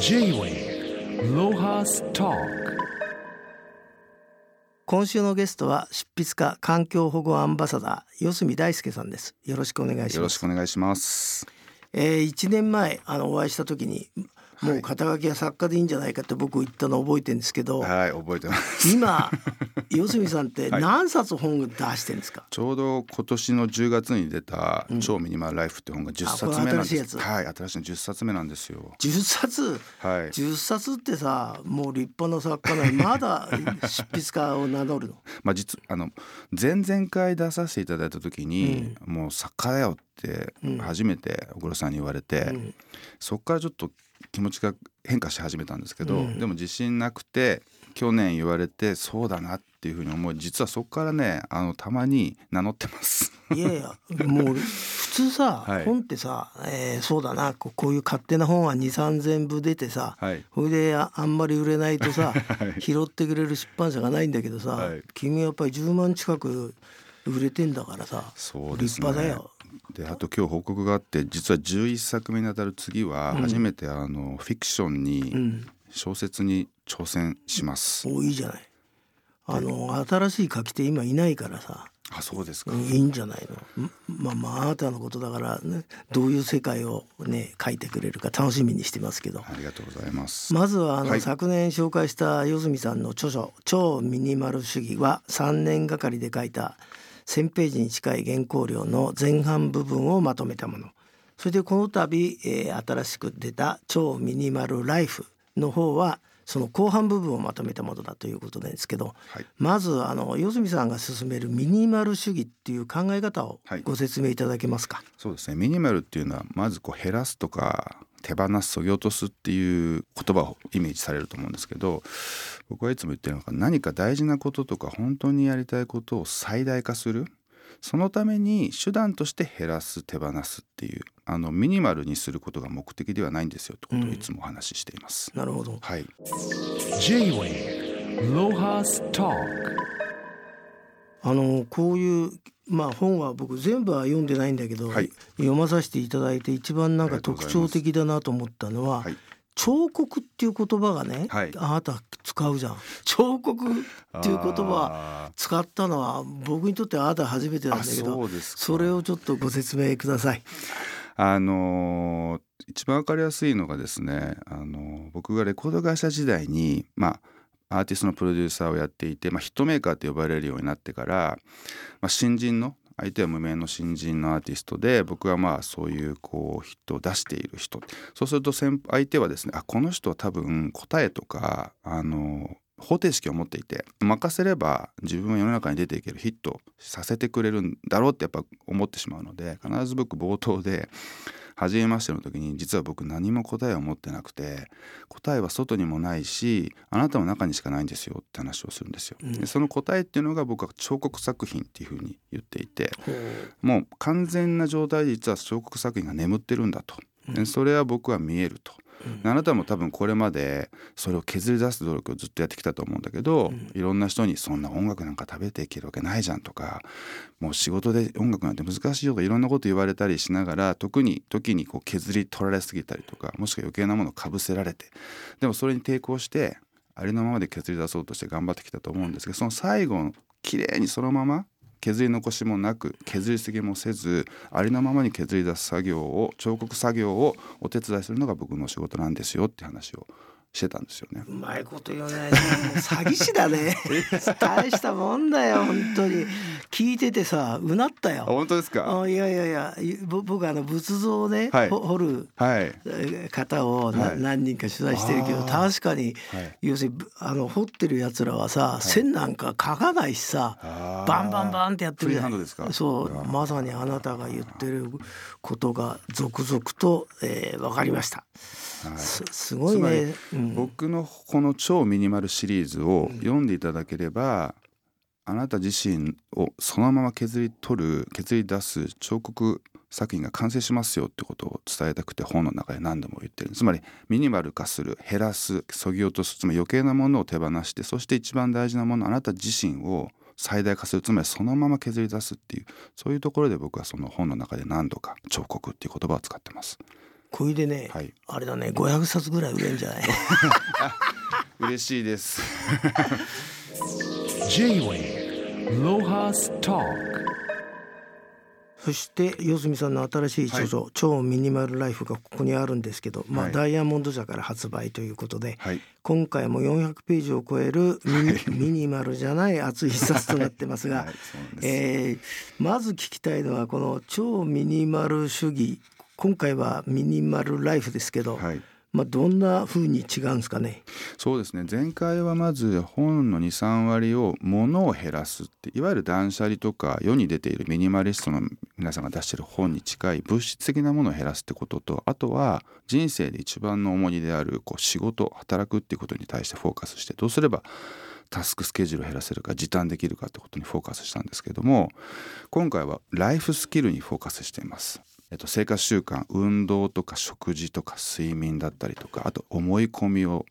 J-Way ロハスト今週のゲストは執筆家環境保護アンバサダー四隅大輔さんです。よろしくお願いします。よろしくお願いします。えー、1年前あのお会いした時にもう肩書きは作家でいいんじゃないかって僕言ったの覚えてるんですけど、はい、覚えてます。今 四隅さんってはい。何冊本を出してるんですか、ちょうど今年の10月に出た「超ミニマルライフ」って本が10冊目なんです。やつ。はい、新しいの10冊目なんですよ。10冊？はい。10冊ってさもう立派な作家なのにまだ執筆家を名乗るの？まあ実あの前々回出させていただいた時に、もう作家だよって初めて小黒さんに言われて、ん。そこからちょっと気持ちが変化し始めたんですけど、でも自信なくて去年言われてそうだなっていうふうに思い実はそこからねあのたまに名乗ってます。いやいやもう普通さ、はい。本ってさ、えーそうだなこうこういう勝手な本は2 3千部出てさ、はい。それでああんまり売れないとさ、はい。拾ってくれる出版社がないんだけどさ、はい。君はやっぱり10万近く売れてんだからさね。立派だよ。であと今日報告があって実は11作目にあたる次は初めてあのフィクションに小説に挑戦します。おいいじゃない。あの新しい書き手今いないからさ。あそうですか。うんいいんじゃないの。んまあまああなたのことだから、ね、どういう世界をね書いてくれるか楽しみにしてますけど。ありがとうございます。まずはあの、はい。昨年紹介した四隅さんの著書「超ミニマル主義」は3年がかりで書いた1,000ページに近い原稿料の前半部分をまとめたもの。それでこの度、えー新しく出た「超ミニマルライフ」の方はその後半部分をまとめたものだということなんですけど、はい。まずあの四隅さんが進めるミニマル主義っていう考え方をはいご説明いただけますか？そうですね。ミニマルっていうのはまずこう減らすとか手放す削ぎ落とすっていう言葉をイメージされると思うんですけど僕はいつも言ってるのが何か大事なこととか本当にやりたいことを最大化する。そのために手段として減らす手放すっていうあのミニマルにすることが目的ではないんですよってことをいつもお話ししています。なるほど。はい。J-Way ロハストあのこういうまあ本は僕全部は読んでないんだけど、はい。読まさせていただいて一番なんか特徴的だなと思ったのは、はい。彫刻っていう言葉がね、はい。あなた使うじゃん。彫刻っていう言葉あ使ったのは僕にとってはあなた初めてなんだけあどそれをちょっとご説明ください。あのー一番わかりやすいのがですね、あのー僕がレコード会社時代に、まあ、アーティストのプロデューサーをやっていて、まあ、ヒットメーカーと呼ばれるようになってから、まあ、新人の相手は無名の新人のアーティストで僕はまあそういうこうヒットを出している人。そうすると先相手はですねあこの人は多分答えとかあの方程式を持っていて任せれば自分は世の中に出ていけるヒットさせてくれるんだろうってやっぱ思ってしまうので必ず僕冒頭で初めましての時に実は僕何も答えを持ってなくて答えは外にもないしあなたの中にしかないんですよって話をするんですよ。でその答えっていうのが僕は彫刻作品っていうふうに言っていてもう完全な状態で実は彫刻作品が眠ってるんだと。でそれは僕は見えると。あなたも多分これまでそれを削り出す努力をずっとやってきたと思うんだけど、いろんな人に「そんな音楽なんか食べていけるわけないじゃん」とか「もう仕事で音楽なんて難しいよ」とかいろんなこと言われたりしながら特に時にこう削り取られすぎたりとかもしくは余計なものをかぶせられてでもそれに抵抗してありのままで削り出そうとして頑張ってきたと思うんですけどその最後の綺麗にそのまま削り残しもなく削りすぎもせずありのままに削り出す作業を彫刻作業をお手伝いするのが僕の仕事なんですよって話をしてたんですよね。うまいこと言うね。もう詐欺師だね。大したもんだよ本当に。聞いててさうなったあよ。本当ですか？あいやいやいやぼ僕あの仏像をね、はいほ掘る方をな、はい何人か取材してるけど確かに、はい要するにぶあの掘ってるやつらはさ、線なんか書かないしさバンバンバンってやってるじゃないフリーハンドですか？そうまさにあなたが言ってることが続々と、えー、分かりました。はいすすごいね。うん。僕のこの超ミニマルシリーズを読んでいただければ、あなた自身をそのまま削り取る削り出す彫刻作品が完成しますよってことを伝えたくて本の中で何度も言ってる。つまりミニマル化する減らす削ぎ落とすつまり余計なものを手放してそして一番大事なものあなた自身を最大化するつまりそのまま削り出すっていうそういうところで僕はその本の中で何度か彫刻っていう言葉を使ってます。これでね、はい。あれだね500冊ぐらい売れんじゃない？嬉しいです。J-Wave Lohas Talk そして四住さんの新しい著書、超ミニマルライフがここにあるんですけど、まあはい。ダイヤモンド社から発売ということで、はい。今回も400ページを超えるミニ,、ミニマルじゃない熱い一冊となってますが、はい。えーまず聞きたいのはこの超ミニマル主義今回はミニマルライフですけど、はい。まあ、どんな風に違うんですかね？そうですね前回はまず本の23割を物を減らすっていわゆる断捨離とか世に出ているミニマリストの皆さんが出している本に近い物質的なものを減らすってこととあとは人生で一番の重荷であるこう仕事働くっていうことに対してフォーカスしてどうすればタスクスケジュールを減らせるか時短できるかってことにフォーカスしたんですけども今回はライフスキルにフォーカスしています。えっと、生活習慣運動とか食事とか睡眠だったりとかあと思い込みを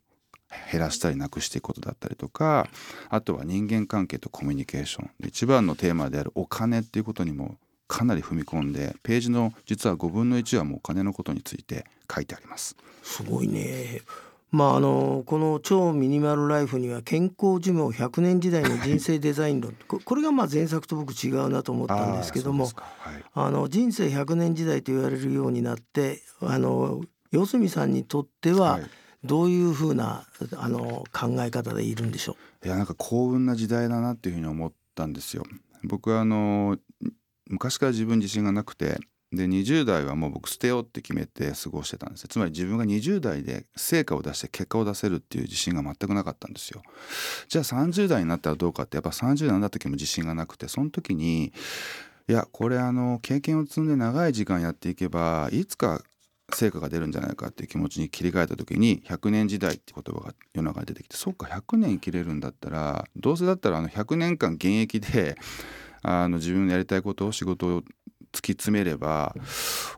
減らしたりなくしていくことだったりとかあとは人間関係とコミュニケーション一番のテーマであるお金っていうことにもかなり踏み込んでページの実は5分の1はもうお金のことについて書いてあります。すごいね。まああのこの超ミニマルライフには健康寿命100年時代の人生デザイン論。ここれがまあ前作と僕違うなと思ったんですけどもあはい。あの人生100年時代と言われるようになってあの四住さんにとってははい。どういうふうなあの考え方でいるんでしょいやなんか幸運な時代だなっていうふうに思ったんですよ。僕はあの昔から自分自信がなくてで20代はもう僕捨てようって決めて過ごしてたんですつまり自分が20代で成果を出して結果を出せるっていう自信が全くなかったんですよ。じゃあ30代になったらどうかってやっぱ30代になった時も自信がなくてその時にいやこれあの経験を積んで長い時間やっていけばいつか成果が出るんじゃないかっていう気持ちに切り替えた時に100年時代って言葉が世の中に出てきてそうか100年生きれるんだったらどうせだったらあの100年間現役であの自分のやりたいことを仕事を突き詰めれば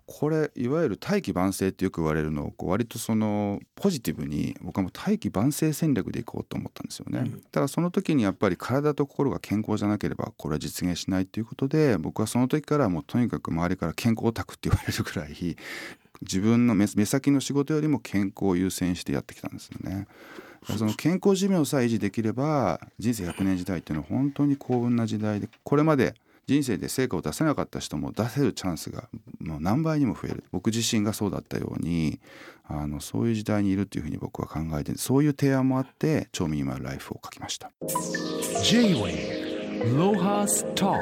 これいわゆる大器晩成ってよく言われるのをこう割とそのポジティブに僕はもう大器晩成戦略でいこうと思ったんですよね。ただその時にやっぱり体と心が健康じゃなければこれは実現しないっていうことで僕はその時からもうとにかく周りから健康オタクって言われるぐらい自分の目目先の仕事よりも健康を優先してやってきたんですよね。その健康寿命さえ維持できれば人生100年時代っていうのは本当に幸運な時代でこれまで人生で成果を出せなかった人も出せるチャンスがもう何倍にも増える。僕自身がそうだったようにあのそういう時代にいるっていうふうに僕は考えてそういう提案もあって超ミニマルライフを書きました。J-Wave Lohas Talk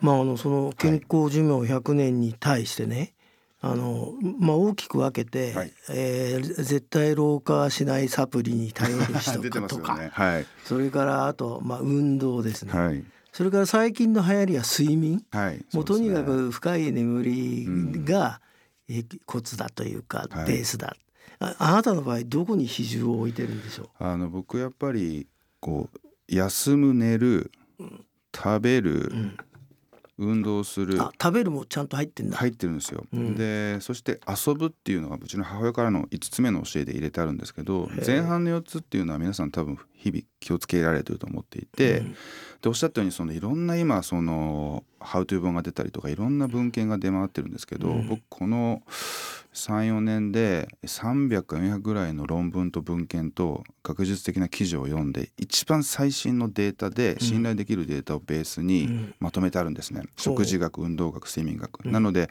まああのその健康寿命100年に対してね、あのまあ大きく分けて、はい。えー絶対老化しないサプリに頼る人とか、よね。はい。それからあとまあ運動ですね、はいそれから最近の流行りは睡眠。はい。もうとにかく深い眠りが、えコツだというかはい。ベースだ、ああなたの場合どこに比重を置いてるんでしょあの僕やっぱりこう休む寝る食べる、う、うん。運動する。あ食べるもちゃんと入ってんだ、入ってるんですよ。うん。でそして遊ぶっていうのがうちの母親からの5つ目の教えで入れてあるんですけど前半の4つっていうのは皆さん多分日々気をつけられてると思っていて、うん。でおっしゃったようにそのいろんな今その「ハウトゥー本が出たりとかいろんな文献が出回ってるんですけど、うん。僕この34年で300か400ぐらいの論文と文献と学術的な記事を読んで一番最新のデータで信頼できるデータをベースうにん。まとめてあるんですね、ほう。食事学運動学睡眠学、うん。なので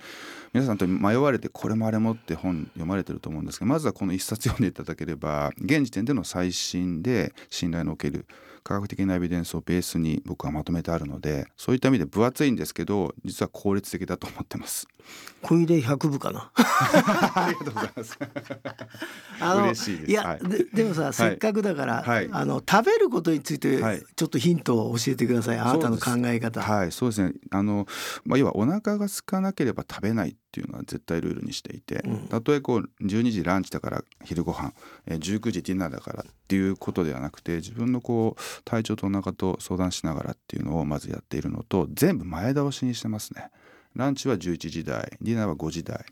皆さんと迷われてこれもあれもって本読まれてると思うんですけどまずはこの一冊読んでいただければ現時点での最新で信頼のおける科学的なエビデンスをベースに僕はまとめてあるのでそういった意味で分厚いんですけど実は効率的だと思ってます。これで100部かな。ありがとうございます。嬉しいです。いや、はい。ででもさ、せっかくだから、はい。あの食べることについてはい。ちょっとヒントを教えてください、あなたの考え方、はい、そうですね。あの、まあ、要はお腹が空かなければ食べないっていうのは絶対ルールにしていて、うん。たとえこう12時ランチだから昼ご飯、えー19時ディナーだからっていうことではなくて、で自分のこう体調とお腹と相談しながらっていうのをまずやっているのと、全部前倒しにしてますね。ランチは11時台、ディナーは5時台。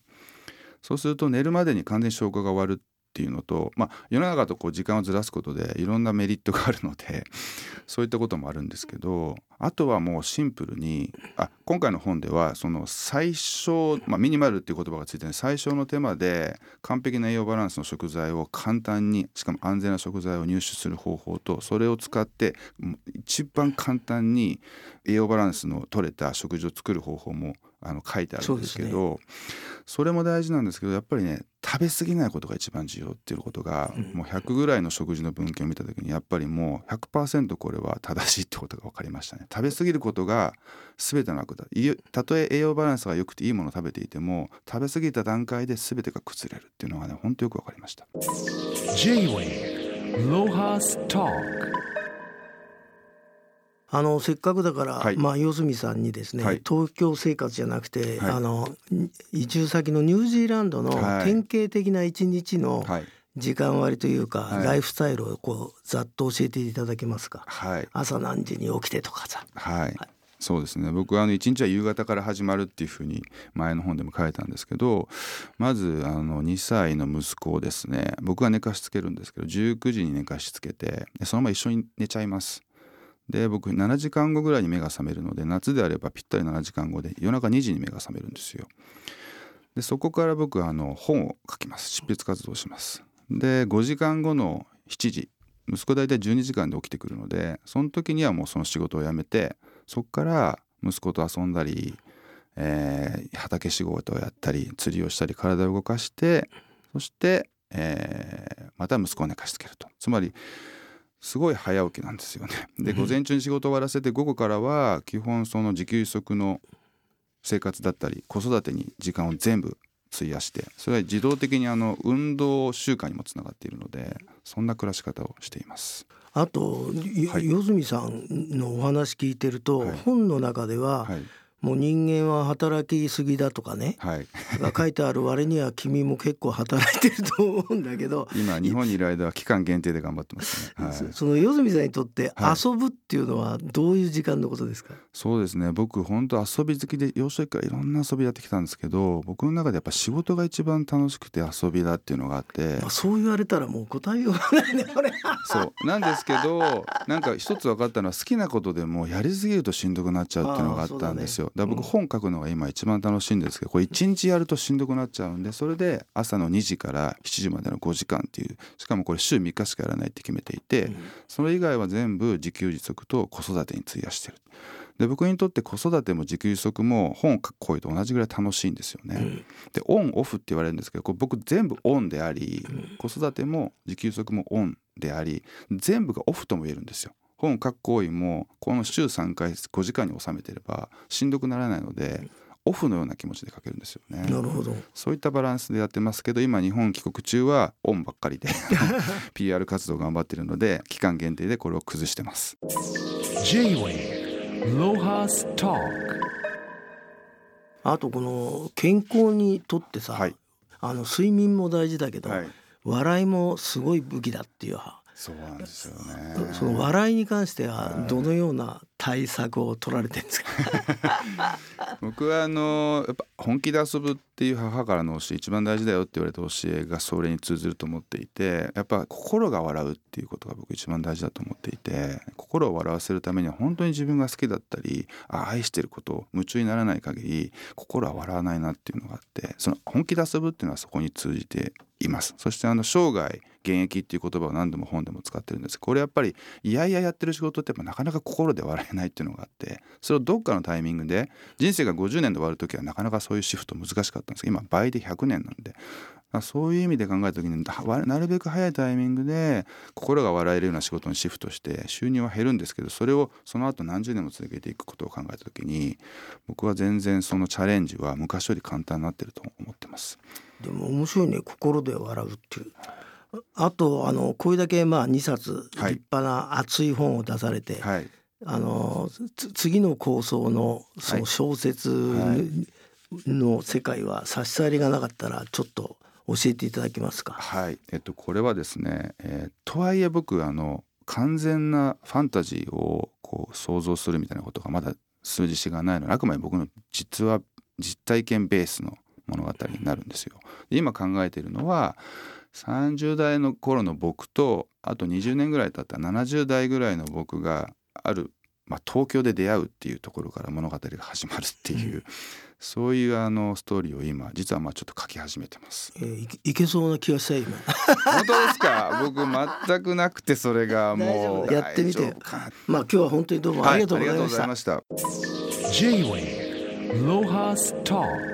そうすると寝るまでに完全に消化が終わるっていうのと、まあ、世の中とこう時間をずらすことでいろんなメリットがあるので そういったこともあるんですけどあとはもうシンプルにあ今回の本ではその最小、まあ、ミニマルっていう言葉がついてる最小の手間で完璧な栄養バランスの食材を簡単にしかも安全な食材を入手する方法とそれを使って一番簡単に栄養バランスの取れた食事を作る方法もあの書いてあるんですけどそれも大事なんですけどやっぱりね食べ過ぎないことが一番重要っていうことが、もう100ぐらいの食事の文献を見た時にやっぱりもう100%これは正しいってことが分かりましたね。食べ過ぎることが全ての悪だ。いたとえ栄養バランスが良くていいものを食べていても食べ過ぎた段階で全てが崩れるっていうのがね本当よく分かりました。J-Way Lohas Talk あのせっかくだから、はい。まあ四住さんにですね、はい。東京生活じゃなくて、はい。あの移住先のニュージーランドのはい。典型的な一日のはい。時間割というか、はい。ライフスタイルをこうざっと教えていただけますか？はい。朝何時に起きてとかさ。はい、そうですね。僕はあの一日は夕方から始まるっていうふうに前の本でも書いたんですけどまずあの2歳の息子をですね。僕が寝かしつけるんですけど19時に寝かしつけてでそのまま一緒に寝ちゃいます。で僕7時間後ぐらいに目が覚めるので夏であればぴったり7時間後で夜中2時に目が覚めるんですよ。でそこから僕はあの本を書きます執筆活動します。で5時間後の7時息子大体12時間で起きてくるのでその時にはもうその仕事を辞めてそこから息子と遊んだり、えー畑仕事をやったり釣りをしたり体を動かしてそして、えーまた息子を寝かしつけるとつまりすごい早起きなんですよね。で午前中に仕事を終わらせて午後からは基本その自給自足の生活だったり子育てに時間を全部費やしてそれは自動的にあの運動習慣にもつながっているのでそんな暮らし方をしています。あと、よはいさんのお話聞いてると、はい本の中では、はい、もう人間は働きすぎだとかね。はい、が書いてある割には君も結構働いてると思うんだけど、今日本にいる間は期間限定で頑張ってますね。はい、そその四住さんにとってはい。遊ぶっていうのはどういう時間のことですか、そうですね。僕本当遊び好きで幼少期からいろんな遊びやってきたんですけど僕の中でやっぱ仕事が一番楽しくて遊びだっていうのがあって。まあ、そう言われたらもう答えようがないねこれ。そう。なんですけどなんか一つ分かったのは好きなことでもやりすぎるとしんどくなっちゃうっていうのがあったんですよ。だ僕本書くのが今一番楽しいんですけどこれ一日やるとしんどくなっちゃうんでそれで朝の2時から7時までの5時間っていうしかもこれ週3日しかやらないって決めていて、それ以外は全部自給自足と子育てに費やしてる。で僕にとって子育ても自給自足も本を書く行為と同じぐらい楽しいんですよね。でオンオフって言われるんですけどこれ僕全部オンであり子育ても自給自足もオンであり全部がオフとも言えるんですよ。本を書く行為もこの週3回5時間に収めてればしんどくならないのでオフのような気持ちで書けるんですよね。なるほど。そういったバランスでやってますけど今日本帰国中はオンばっかりで PR 活動頑張ってるので期間限定でこれを崩してます。J-Way Lohas Talk あとこの健康にとってさ、はいあの睡眠も大事だけど、はい笑いもすごい武器だっていうそうなんですよね。その笑いに関してはどのような対策を取られてるんですか？僕はあのやっぱ本気で遊ぶっていう母からの教え一番大事だよって言われた教えがそれに通ずると思っていてやっぱ心が笑うっていうことが僕一番大事だと思っていて心を笑わせるためには本当に自分が好きだったり愛してることを夢中にならない限り心は笑わないなっていうのがあってその本気で遊ぶっていうのはそこに通じています。そしてあの生涯現役っていう言葉を何度も本でも使ってるんです。これやっぱりいやいややってる仕事ってやっぱなかなか心で笑えないっていうのがあってそれをどっかのタイミングで人生が50年で終わる時はなかなかそういうシフト難しかったんですけど今倍で100年なんであそういう意味で考えた時にわなるべく早いタイミングで心が笑えるような仕事にシフトして収入は減るんですけどそれをその後何十年も続けていくことを考えた時に僕は全然そのチャレンジは昔より簡単になってると思ってます。でも面白いね心で笑うっていう。あとあのこれだけまあ2冊立はい派な熱い本を出されて、はいあのつ次の構想のその小説の世界は差し障りがなかったらちょっと教えていただけますか？はい、えっと、これはですね、えーとはいえ僕あの完全なファンタジーをこう想像するみたいなことがまだ数字しがないのであくまで僕の実は実体験ベースの物語になるんですよ。で今考えているのは30代の頃の僕とあと20年ぐらい経った70代ぐらいの僕がある、まあ、東京で出会うっていうところから物語が始まるっていう、そういうあのストーリーを今実はまあちょっと書き始めてます。えーいけいけそうな気がした今。本当ですか？僕全くなくてそれがもう 大丈夫やってみて。まあ今日は本当にどうもありがとうございました、はありがとうございました。J-Wave Lohas Talk